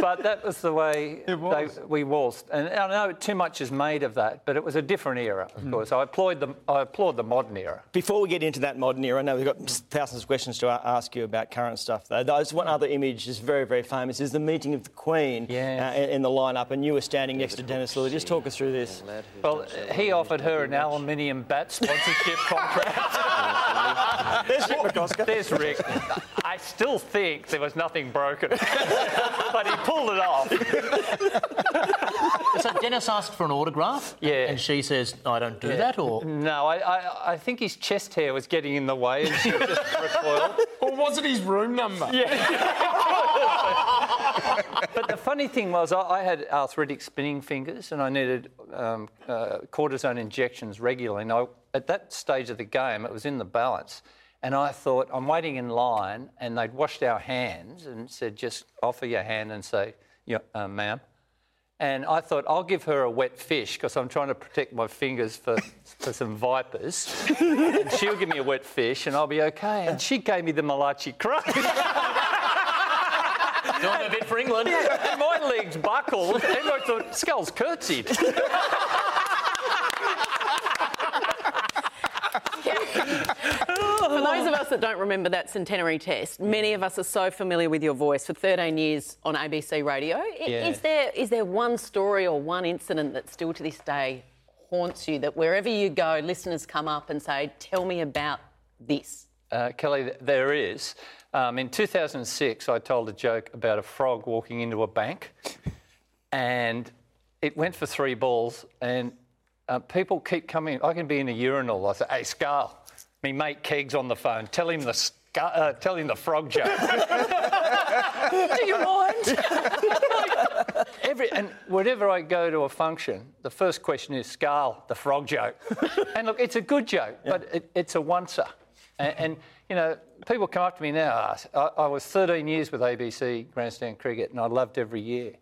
but that was the way They, we waltzed. And I know too much is made of that, but it was a different era, of course. I applaud the, I applaud the modern era. Before we get into that modern era, I know we've got thousands of questions to ask you about current stuff, though. There's one other image that's very, very famous, is the meeting of the Queen uh, in, in the lineup, and you were standing next to Dennis Lillee. Just talk us through this. Well, he offered her an aluminium bat sponsorship contract. There's Rick McCosker. There's Rick. I still think there was nothing broken, but he pulled it off. so Dennis asked for an autograph, Yeah. and she says, "I don't do Yeah. that," or No, I, I, I think his chest hair was getting in the way and she just recoiled. Or was it his room number? But the funny thing was, I, I had arthritic spinning fingers and I needed um, uh, cortisone injections regularly. And I, at that stage of the game, it was in the balance. And I thought, I'm waiting in line, and they'd washed our hands and said, just offer your hand and say, yeah, uh, ma'am. And I thought, I'll give her a wet fish because I'm trying to protect my fingers for, for some vipers. and she'll give me a wet fish and I'll be okay. And she gave me the Malachi crunch. doing a bit for England. and my legs buckled and I thought, Skull's curtsied. For those of us that don't remember that centenary test, many of us are so familiar with your voice for 13 years on ABC Radio. Yeah. Is there is there one story or one incident that still to this day haunts you? That wherever you go, listeners come up and say, "Tell me about this." Uh, Kelly, there is. Um, in 2006, I told a joke about a frog walking into a bank, and it went for three balls. And uh, people keep coming. I can be in a urinal. I say, "Hey, Scarl, me mate Kegs on the phone. Tell him the uh, tell him the frog joke." Do you mind? Every, and whenever I go to a function, the first question is Scarl, the frog joke. and look, it's a good joke, but it, it's a oncer. And, and you know, people come up to me now. I, I was 13 years with ABC Grandstand Cricket, and I loved every year.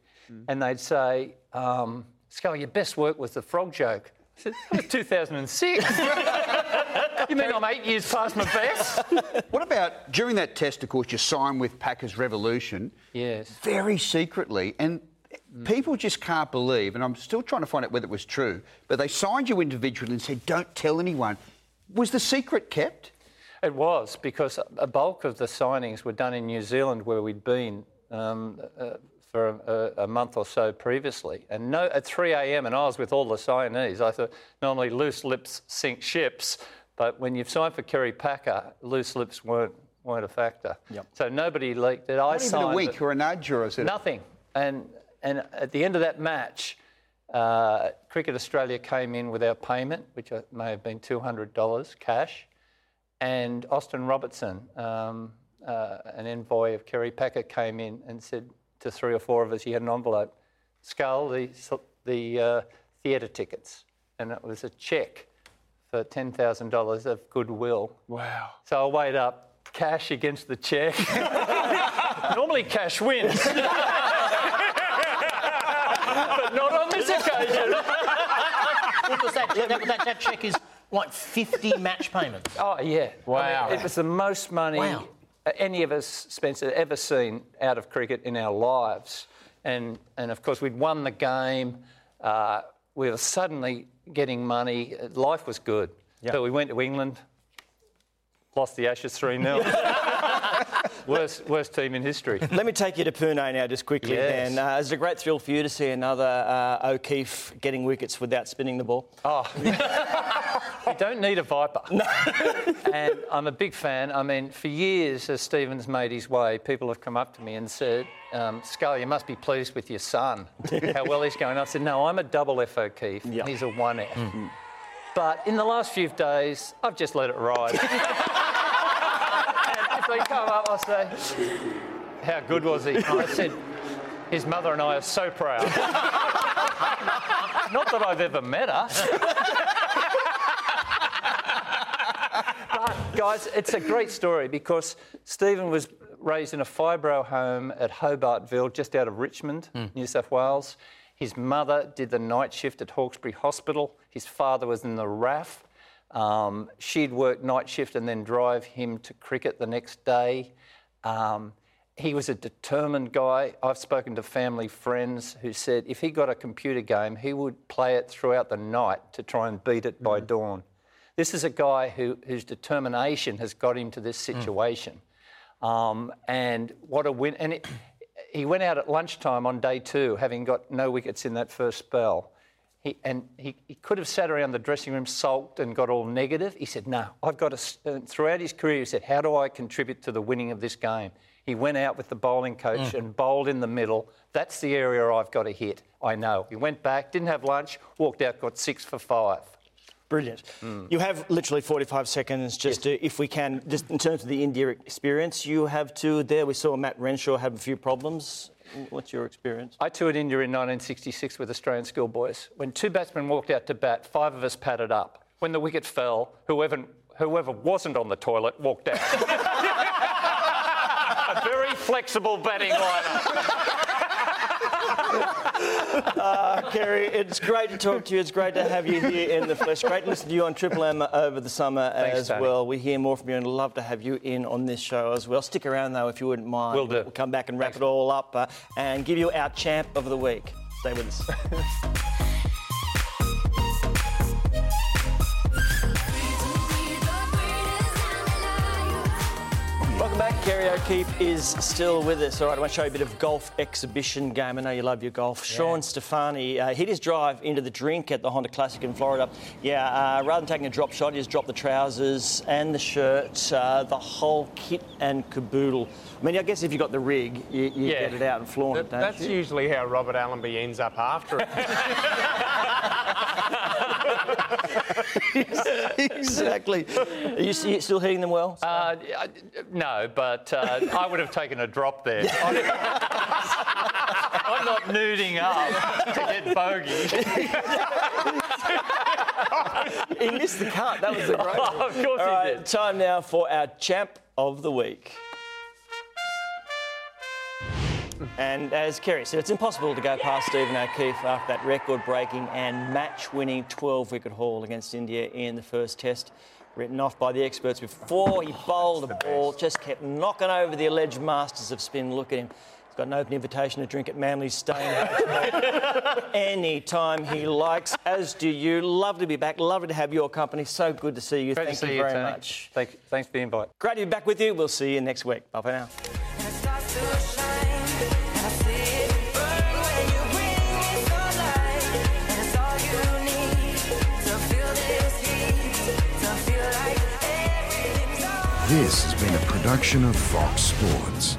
And they'd say, um, Scully, your best work was the frog joke. I said, that was 2006. you mean I'm eight years past my best? What about during that test, of course, you signed with Packers Revolution? Yes. Very secretly. And people just can't believe, and I'm still trying to find out whether it was true, but they signed you individually and said, don't tell anyone. Was the secret kept? It was because a bulk of the signings were done in New Zealand, where we'd been um, uh, for a, a month or so previously. And no, at 3 a.m., and I was with all the signees. I thought normally loose lips sink ships, but when you've signed for Kerry Packer, loose lips weren't weren't a factor. Yep. So nobody leaked it. I Not even signed a wink it. or a nudge or a Nothing. And and at the end of that match, uh, Cricket Australia came in with our payment, which uh, may have been two hundred dollars cash, and Austin Robertson, um, uh, an envoy of Kerry Packer, came in and said to three or four of us, he had an envelope, Skull, the the uh, theatre tickets, and it was a cheque for ten thousand dollars of goodwill. Wow. So I weighed up cash against the cheque. Normally cash wins. but not on this occasion. What was that? That, that, that cheque is like 50 match payments. Oh, yeah. Wow. I mean, it was the most money Wow. any of us, Spencer, ever seen out of cricket in our lives. And, and of course, we'd won the game. Uh, we were suddenly getting money. Life was good. But we went to England, lost the Ashes 3 0. worst, worst team in history. Let me take you to Pune now, just quickly. Yes. Then, uh, it's a great thrill for you to see another uh, O'Keefe getting wickets without spinning the ball. Oh, you don't need a viper. No. and I'm a big fan. I mean, for years, as Stephen's made his way, people have come up to me and said, um, Scully, you must be pleased with your son, how well he's going. I said, no, I'm a double F O'Keeffe. and He's a one F. But in the last few days, I've just let it ride. and if they come up, I say, how good was he? I said, his mother and I are so proud. Not that I've ever met her. but, guys, it's a great story because Stephen was raised in a fibro home at Hobartville, just out of Richmond, New South Wales. His mother did the night shift at Hawkesbury Hospital. His father was in the RAF. Um, she'd work night shift and then drive him to cricket the next day. Um, he was a determined guy. I've spoken to family friends who said if he got a computer game, he would play it throughout the night to try and beat it by dawn. This is a guy who, whose determination has got him to this situation. Um, and what a win. And it, he went out at lunchtime on day two, having got no wickets in that first spell. He, and he, he could have sat around the dressing room, sulked, and got all negative. He said, No, I've got to. Throughout his career, he said, How do I contribute to the winning of this game? He went out with the bowling coach and bowled in the middle. That's the area I've got to hit. I know. He went back, didn't have lunch, walked out, got six for five. Brilliant. Mm. You have literally 45 seconds just to, if we can, just in terms of the India experience, you have toured there. We saw Matt Renshaw have a few problems. What's your experience? I toured India in 1966 with Australian schoolboys. When two batsmen walked out to bat, five of us padded up. When the wicket fell, whoever, whoever wasn't on the toilet walked out. a very flexible batting lineup. Uh, Kerry, it's great to talk to you. It's great to have you here in the flesh. Great to listen to you on Triple M over the summer Thanks, as Tony. well. We hear more from you and love to have you in on this show as well. Stick around though if you wouldn't mind. We'll do. We'll come back and wrap it all up uh, and give you our champ of the week. Stay with us. Kerry O'Keeffe is still with us. All right, I want to show you a bit of golf exhibition game. I know you love your golf. Shawn Stefani uh, hit his drive into the drink at the Honda Classic in Florida. Yeah, uh, rather than taking a drop shot, he just dropped the trousers and the shirt, uh, the whole kit and caboodle. I mean, I guess if you got the rig, you, you Yeah. get it out and flaunt it, don't that's you? usually how Robert Allenby ends up after it. exactly. Are you, you still hitting them well? Uh, no, but uh, I would have taken a drop there. I'm not nuding up to get bogey. he missed the cut. That was a great. Oh, of course All he right, did. time now for our champ of the week. And as Kerry said, it's impossible to go past Stephen O'Keefe after that record-breaking and match-winning 12-wicket haul against India in the first Test. Written off by the experts before he bowled the ball, just kept knocking over the alleged masters of spin. Look at him. He's got an open invitation to drink at Manly's Steyne any time he likes, as do you. Lovely to be back. Lovely to have your company. So good to see you. Great Thank to see you you, very Tony. much. Thank, thanks for the invite. Great to be back with you. We'll see you next week. Bye for now. This has been a production of Fox Sports.